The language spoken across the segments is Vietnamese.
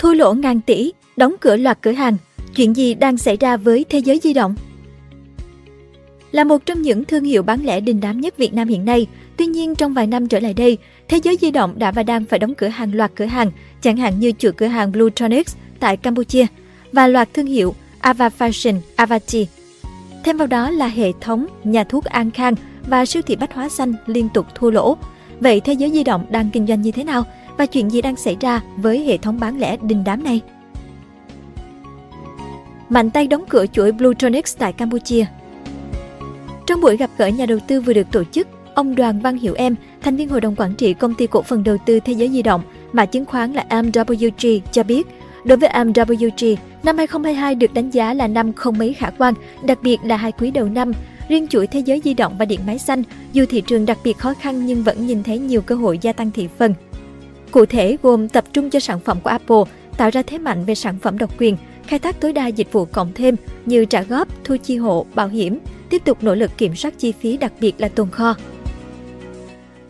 thua lỗ ngàn tỷ, đóng cửa loạt cửa hàng. Chuyện gì đang xảy ra với thế giới di động? Là một trong những thương hiệu bán lẻ đình đám nhất Việt Nam hiện nay, tuy nhiên trong vài năm trở lại đây, thế giới di động đã và đang phải đóng cửa hàng loạt cửa hàng, chẳng hạn như chuỗi cửa hàng Bluetronics tại Campuchia và loạt thương hiệu Ava Fashion, Avati. Thêm vào đó là hệ thống nhà thuốc An Khang và siêu thị bách hóa xanh liên tục thua lỗ. Vậy thế giới di động đang kinh doanh như thế nào? Và chuyện gì đang xảy ra với hệ thống bán lẻ đình đám này? Mạnh tay đóng cửa chuỗi Bluetronics tại Campuchia Trong buổi gặp gỡ nhà đầu tư vừa được tổ chức, ông Đoàn Văn Hiểu Em, thành viên hội đồng quản trị công ty cổ phần đầu tư Thế giới di động, mà chứng khoán là MWG cho biết, đối với MWG, năm 2022 được đánh giá là năm không mấy khả quan, đặc biệt là hai quý đầu năm. Riêng chuỗi thế giới di động và điện máy xanh, dù thị trường đặc biệt khó khăn nhưng vẫn nhìn thấy nhiều cơ hội gia tăng thị phần. Cụ thể gồm tập trung cho sản phẩm của Apple, tạo ra thế mạnh về sản phẩm độc quyền, khai thác tối đa dịch vụ cộng thêm như trả góp, thu chi hộ, bảo hiểm, tiếp tục nỗ lực kiểm soát chi phí đặc biệt là tồn kho.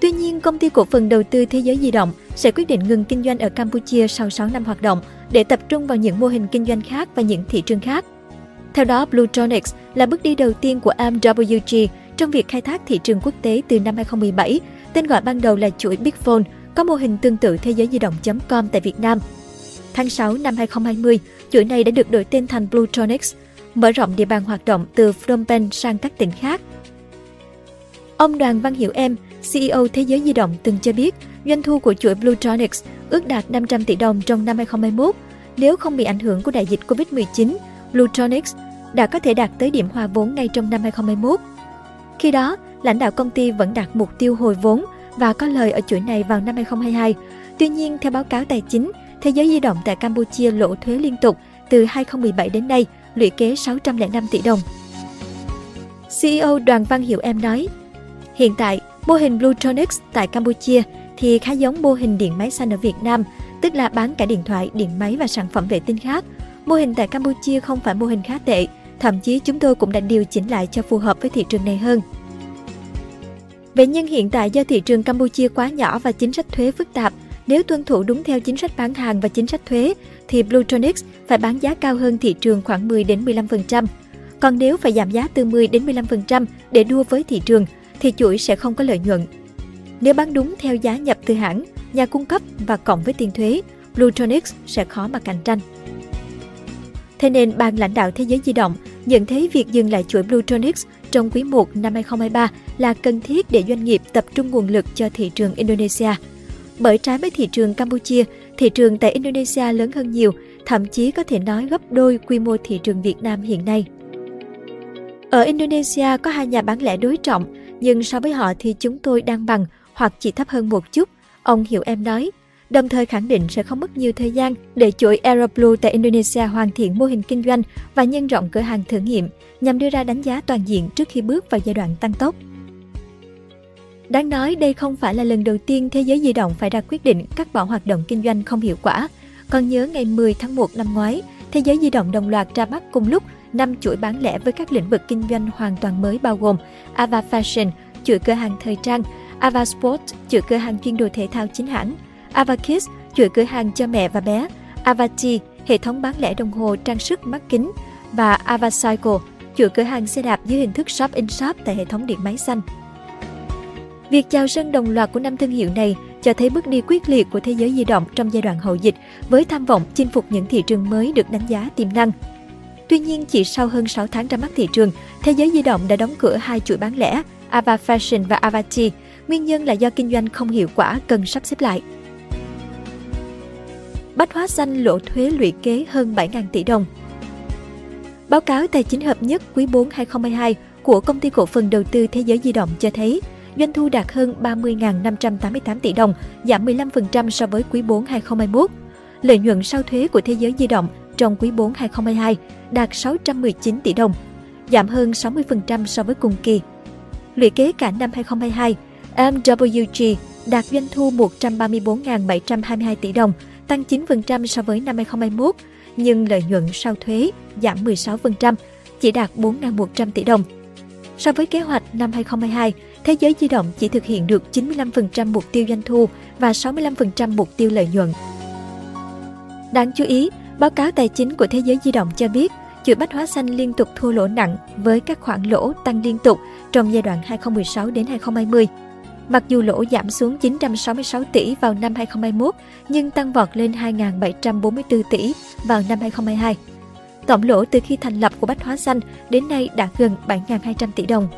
Tuy nhiên, công ty cổ phần đầu tư Thế giới di động sẽ quyết định ngừng kinh doanh ở Campuchia sau 6 năm hoạt động để tập trung vào những mô hình kinh doanh khác và những thị trường khác. Theo đó, Bluetronics là bước đi đầu tiên của MWG trong việc khai thác thị trường quốc tế từ năm 2017, tên gọi ban đầu là chuỗi Big Phone, có mô hình tương tự thế giới di động.com tại Việt Nam. Tháng 6 năm 2020, chuỗi này đã được đổi tên thành Bluetronics, mở rộng địa bàn hoạt động từ Phnom Penh sang các tỉnh khác. Ông Đoàn Văn Hiểu Em, CEO Thế giới di động từng cho biết, doanh thu của chuỗi Bluetronics ước đạt 500 tỷ đồng trong năm 2021. Nếu không bị ảnh hưởng của đại dịch Covid-19, Bluetronics đã có thể đạt tới điểm hòa vốn ngay trong năm 2021. Khi đó, lãnh đạo công ty vẫn đạt mục tiêu hồi vốn và có lời ở chuỗi này vào năm 2022. Tuy nhiên, theo báo cáo tài chính, thế giới di động tại Campuchia lỗ thuế liên tục từ 2017 đến nay, lũy kế 605 tỷ đồng. CEO Đoàn Văn Hiệu Em nói, Hiện tại, mô hình Bluetronics tại Campuchia thì khá giống mô hình điện máy xanh ở Việt Nam, tức là bán cả điện thoại, điện máy và sản phẩm vệ tinh khác. Mô hình tại Campuchia không phải mô hình khá tệ, thậm chí chúng tôi cũng đã điều chỉnh lại cho phù hợp với thị trường này hơn. Vậy nhưng hiện tại do thị trường Campuchia quá nhỏ và chính sách thuế phức tạp, nếu tuân thủ đúng theo chính sách bán hàng và chính sách thuế, thì Bluetronics phải bán giá cao hơn thị trường khoảng 10 đến 15%. Còn nếu phải giảm giá từ 10 đến 15% để đua với thị trường, thì chuỗi sẽ không có lợi nhuận. Nếu bán đúng theo giá nhập từ hãng, nhà cung cấp và cộng với tiền thuế, Bluetronics sẽ khó mà cạnh tranh. Thế nên, ban lãnh đạo Thế giới di động nhận thấy việc dừng lại chuỗi Bluetronics trong quý 1 năm 2023 là cần thiết để doanh nghiệp tập trung nguồn lực cho thị trường Indonesia. Bởi trái với thị trường Campuchia, thị trường tại Indonesia lớn hơn nhiều, thậm chí có thể nói gấp đôi quy mô thị trường Việt Nam hiện nay. Ở Indonesia có hai nhà bán lẻ đối trọng, nhưng so với họ thì chúng tôi đang bằng hoặc chỉ thấp hơn một chút, ông Hiểu Em nói. Đồng thời khẳng định sẽ không mất nhiều thời gian để chuỗi Aeroblue tại Indonesia hoàn thiện mô hình kinh doanh và nhân rộng cửa hàng thử nghiệm nhằm đưa ra đánh giá toàn diện trước khi bước vào giai đoạn tăng tốc. Đáng nói, đây không phải là lần đầu tiên thế giới di động phải ra quyết định cắt bỏ hoạt động kinh doanh không hiệu quả. Còn nhớ ngày 10 tháng 1 năm ngoái, thế giới di động đồng loạt ra mắt cùng lúc năm chuỗi bán lẻ với các lĩnh vực kinh doanh hoàn toàn mới bao gồm Ava Fashion, chuỗi cửa hàng thời trang, Ava Sport, chuỗi cửa hàng chuyên đồ thể thao chính hãng, Avakis chuỗi cửa hàng cho mẹ và bé, Avati, hệ thống bán lẻ đồng hồ trang sức mắt kính và Avacycle chuỗi cửa hàng xe đạp dưới hình thức shop in shop tại hệ thống điện máy xanh. Việc chào sân đồng loạt của năm thương hiệu này cho thấy bước đi quyết liệt của thế giới di động trong giai đoạn hậu dịch với tham vọng chinh phục những thị trường mới được đánh giá tiềm năng. Tuy nhiên, chỉ sau hơn 6 tháng ra mắt thị trường, thế giới di động đã đóng cửa hai chuỗi bán lẻ, Ava Fashion và Avati. Nguyên nhân là do kinh doanh không hiệu quả cần sắp xếp lại. Bách hóa xanh lỗ thuế lũy kế hơn 7.000 tỷ đồng. Báo cáo tài chính hợp nhất quý 4 2022 của công ty cổ phần đầu tư Thế giới di động cho thấy, doanh thu đạt hơn 30.588 tỷ đồng, giảm 15% so với quý 4 2021. Lợi nhuận sau thuế của Thế giới di động trong quý 4 2022 đạt 619 tỷ đồng, giảm hơn 60% so với cùng kỳ. Lũy kế cả năm 2022, MWG đạt doanh thu 134.722 tỷ đồng, tăng 9% so với năm 2021, nhưng lợi nhuận sau thuế giảm 16%, chỉ đạt 4.100 tỷ đồng. So với kế hoạch năm 2022, thế giới di động chỉ thực hiện được 95% mục tiêu doanh thu và 65% mục tiêu lợi nhuận. Đáng chú ý, báo cáo tài chính của Thế giới di động cho biết, chuỗi bách hóa xanh liên tục thua lỗ nặng với các khoản lỗ tăng liên tục trong giai đoạn 2016 đến 2020. Mặc dù lỗ giảm xuống 966 tỷ vào năm 2021, nhưng tăng vọt lên 2.744 tỷ vào năm 2022. Tổng lỗ từ khi thành lập của Bách Hóa Xanh đến nay đã gần 7.200 tỷ đồng.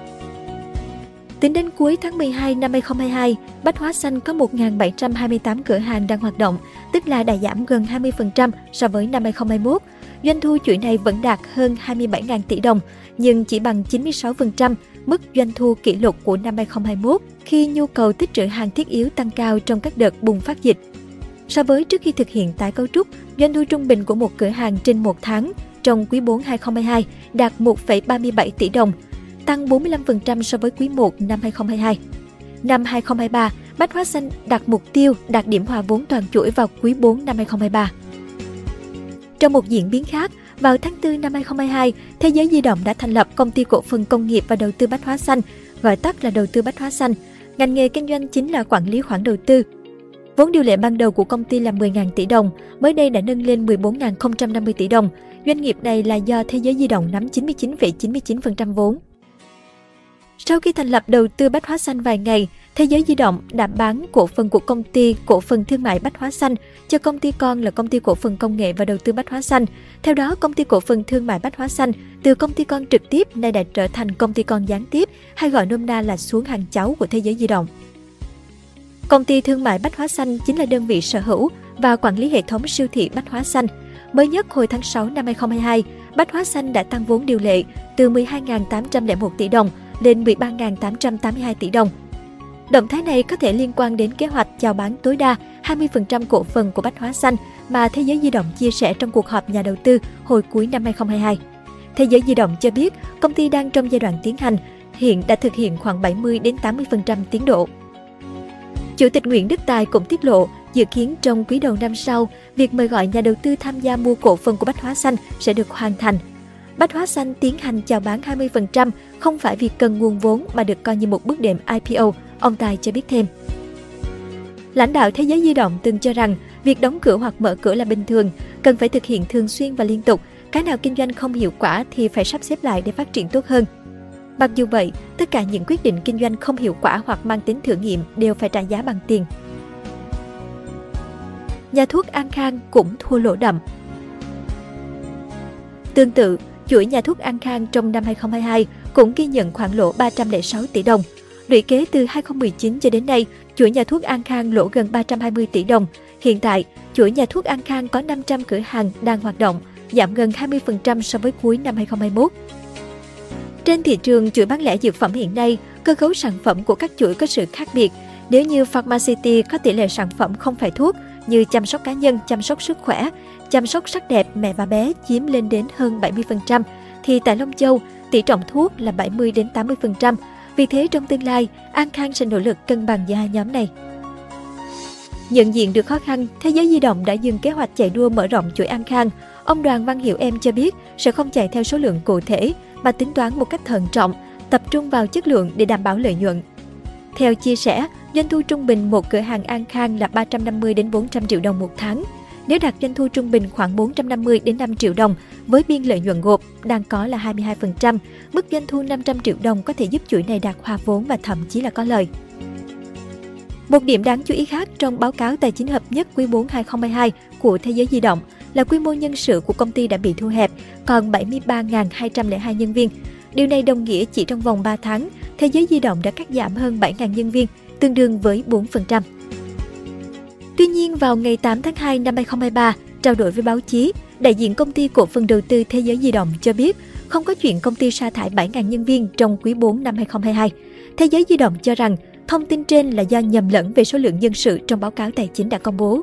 Tính đến cuối tháng 12 năm 2022, Bách Hóa Xanh có 1.728 cửa hàng đang hoạt động, tức là đã giảm gần 20% so với năm 2021. Doanh thu chuỗi này vẫn đạt hơn 27.000 tỷ đồng, nhưng chỉ bằng 96% mức doanh thu kỷ lục của năm 2021 khi nhu cầu tích trữ hàng thiết yếu tăng cao trong các đợt bùng phát dịch. So với trước khi thực hiện tái cấu trúc, doanh thu trung bình của một cửa hàng trên một tháng trong quý 4 2022 đạt 1,37 tỷ đồng, tăng 45% so với quý 1 năm 2022. Năm 2023, Bách Hóa Xanh đặt mục tiêu đạt điểm hòa vốn toàn chuỗi vào quý 4 năm 2023. Trong một diễn biến khác, vào tháng 4 năm 2022, Thế giới di động đã thành lập công ty cổ phần công nghiệp và đầu tư Bách Hóa Xanh, gọi tắt là đầu tư Bách Hóa Xanh. Ngành nghề kinh doanh chính là quản lý khoản đầu tư. Vốn điều lệ ban đầu của công ty là 10.000 tỷ đồng, mới đây đã nâng lên 14.050 tỷ đồng. Doanh nghiệp này là do Thế giới di động nắm 99,99% vốn. Sau khi thành lập đầu tư Bách Hóa Xanh vài ngày, Thế giới di động đã bán cổ phần của công ty cổ phần thương mại Bách Hóa Xanh cho công ty con là công ty cổ phần công nghệ và đầu tư Bách Hóa Xanh. Theo đó, công ty cổ phần thương mại Bách Hóa Xanh từ công ty con trực tiếp nay đã trở thành công ty con gián tiếp hay gọi nôm na là xuống hàng cháu của Thế giới di động. Công ty thương mại Bách Hóa Xanh chính là đơn vị sở hữu và quản lý hệ thống siêu thị Bách Hóa Xanh. Mới nhất hồi tháng 6 năm 2022, Bách Hóa Xanh đã tăng vốn điều lệ từ 12.801 tỷ đồng lên 13.882 tỷ đồng. Động thái này có thể liên quan đến kế hoạch chào bán tối đa 20% cổ phần của Bách Hóa Xanh mà Thế giới di động chia sẻ trong cuộc họp nhà đầu tư hồi cuối năm 2022. Thế giới di động cho biết công ty đang trong giai đoạn tiến hành, hiện đã thực hiện khoảng 70 đến 80% tiến độ. Chủ tịch Nguyễn Đức Tài cũng tiết lộ dự kiến trong quý đầu năm sau, việc mời gọi nhà đầu tư tham gia mua cổ phần của Bách Hóa Xanh sẽ được hoàn thành Bách Hóa Xanh tiến hành chào bán 20% không phải vì cần nguồn vốn mà được coi như một bước đệm IPO, ông Tài cho biết thêm. Lãnh đạo Thế giới di động từng cho rằng việc đóng cửa hoặc mở cửa là bình thường, cần phải thực hiện thường xuyên và liên tục. Cái nào kinh doanh không hiệu quả thì phải sắp xếp lại để phát triển tốt hơn. Mặc dù vậy, tất cả những quyết định kinh doanh không hiệu quả hoặc mang tính thử nghiệm đều phải trả giá bằng tiền. Nhà thuốc An Khang cũng thua lỗ đậm. Tương tự, chuỗi nhà thuốc An Khang trong năm 2022 cũng ghi nhận khoản lỗ 306 tỷ đồng. Lũy kế từ 2019 cho đến nay, chuỗi nhà thuốc An Khang lỗ gần 320 tỷ đồng. Hiện tại, chuỗi nhà thuốc An Khang có 500 cửa hàng đang hoạt động, giảm gần 20% so với cuối năm 2021. Trên thị trường chuỗi bán lẻ dược phẩm hiện nay, cơ cấu sản phẩm của các chuỗi có sự khác biệt. Nếu như Pharmacity có tỷ lệ sản phẩm không phải thuốc như chăm sóc cá nhân, chăm sóc sức khỏe, chăm sóc sắc đẹp mẹ và bé chiếm lên đến hơn 70%, thì tại Long Châu, tỷ trọng thuốc là 70 đến 80%. Vì thế trong tương lai, An Khang sẽ nỗ lực cân bằng giữa hai nhóm này. Nhận diện được khó khăn, Thế giới di động đã dừng kế hoạch chạy đua mở rộng chuỗi An Khang. Ông Đoàn Văn Hiệu Em cho biết sẽ không chạy theo số lượng cụ thể mà tính toán một cách thận trọng, tập trung vào chất lượng để đảm bảo lợi nhuận. Theo chia sẻ, doanh thu trung bình một cửa hàng An Khang là 350 đến 400 triệu đồng một tháng. Nếu đạt doanh thu trung bình khoảng 450 đến 5 triệu đồng với biên lợi nhuận gộp đang có là 22%, mức doanh thu 500 triệu đồng có thể giúp chuỗi này đạt hòa vốn và thậm chí là có lời. Một điểm đáng chú ý khác trong báo cáo tài chính hợp nhất quý 4 2022 của Thế giới di động là quy mô nhân sự của công ty đã bị thu hẹp, còn 73.202 nhân viên. Điều này đồng nghĩa chỉ trong vòng 3 tháng, Thế giới di động đã cắt giảm hơn 7.000 nhân viên, tương đương với 4%. Tuy nhiên, vào ngày 8 tháng 2 năm 2023, trao đổi với báo chí, đại diện công ty cổ phần đầu tư Thế giới di động cho biết không có chuyện công ty sa thải 7.000 nhân viên trong quý 4 năm 2022. Thế giới di động cho rằng thông tin trên là do nhầm lẫn về số lượng nhân sự trong báo cáo tài chính đã công bố.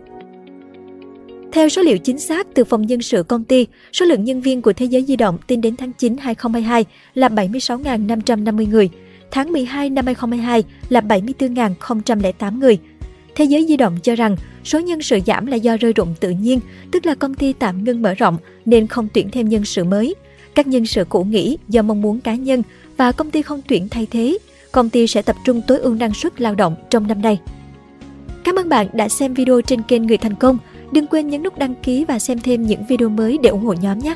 Theo số liệu chính xác từ phòng nhân sự công ty, số lượng nhân viên của Thế giới di động tính đến tháng 9 2022 là 76.550 người, tháng 12 năm 2022 là 74.008 người. Thế giới di động cho rằng số nhân sự giảm là do rơi rụng tự nhiên, tức là công ty tạm ngưng mở rộng nên không tuyển thêm nhân sự mới. Các nhân sự cũ nghỉ do mong muốn cá nhân và công ty không tuyển thay thế. Công ty sẽ tập trung tối ưu năng suất lao động trong năm nay. Cảm ơn bạn đã xem video trên kênh Người Thành Công. Đừng quên nhấn nút đăng ký và xem thêm những video mới để ủng hộ nhóm nhé!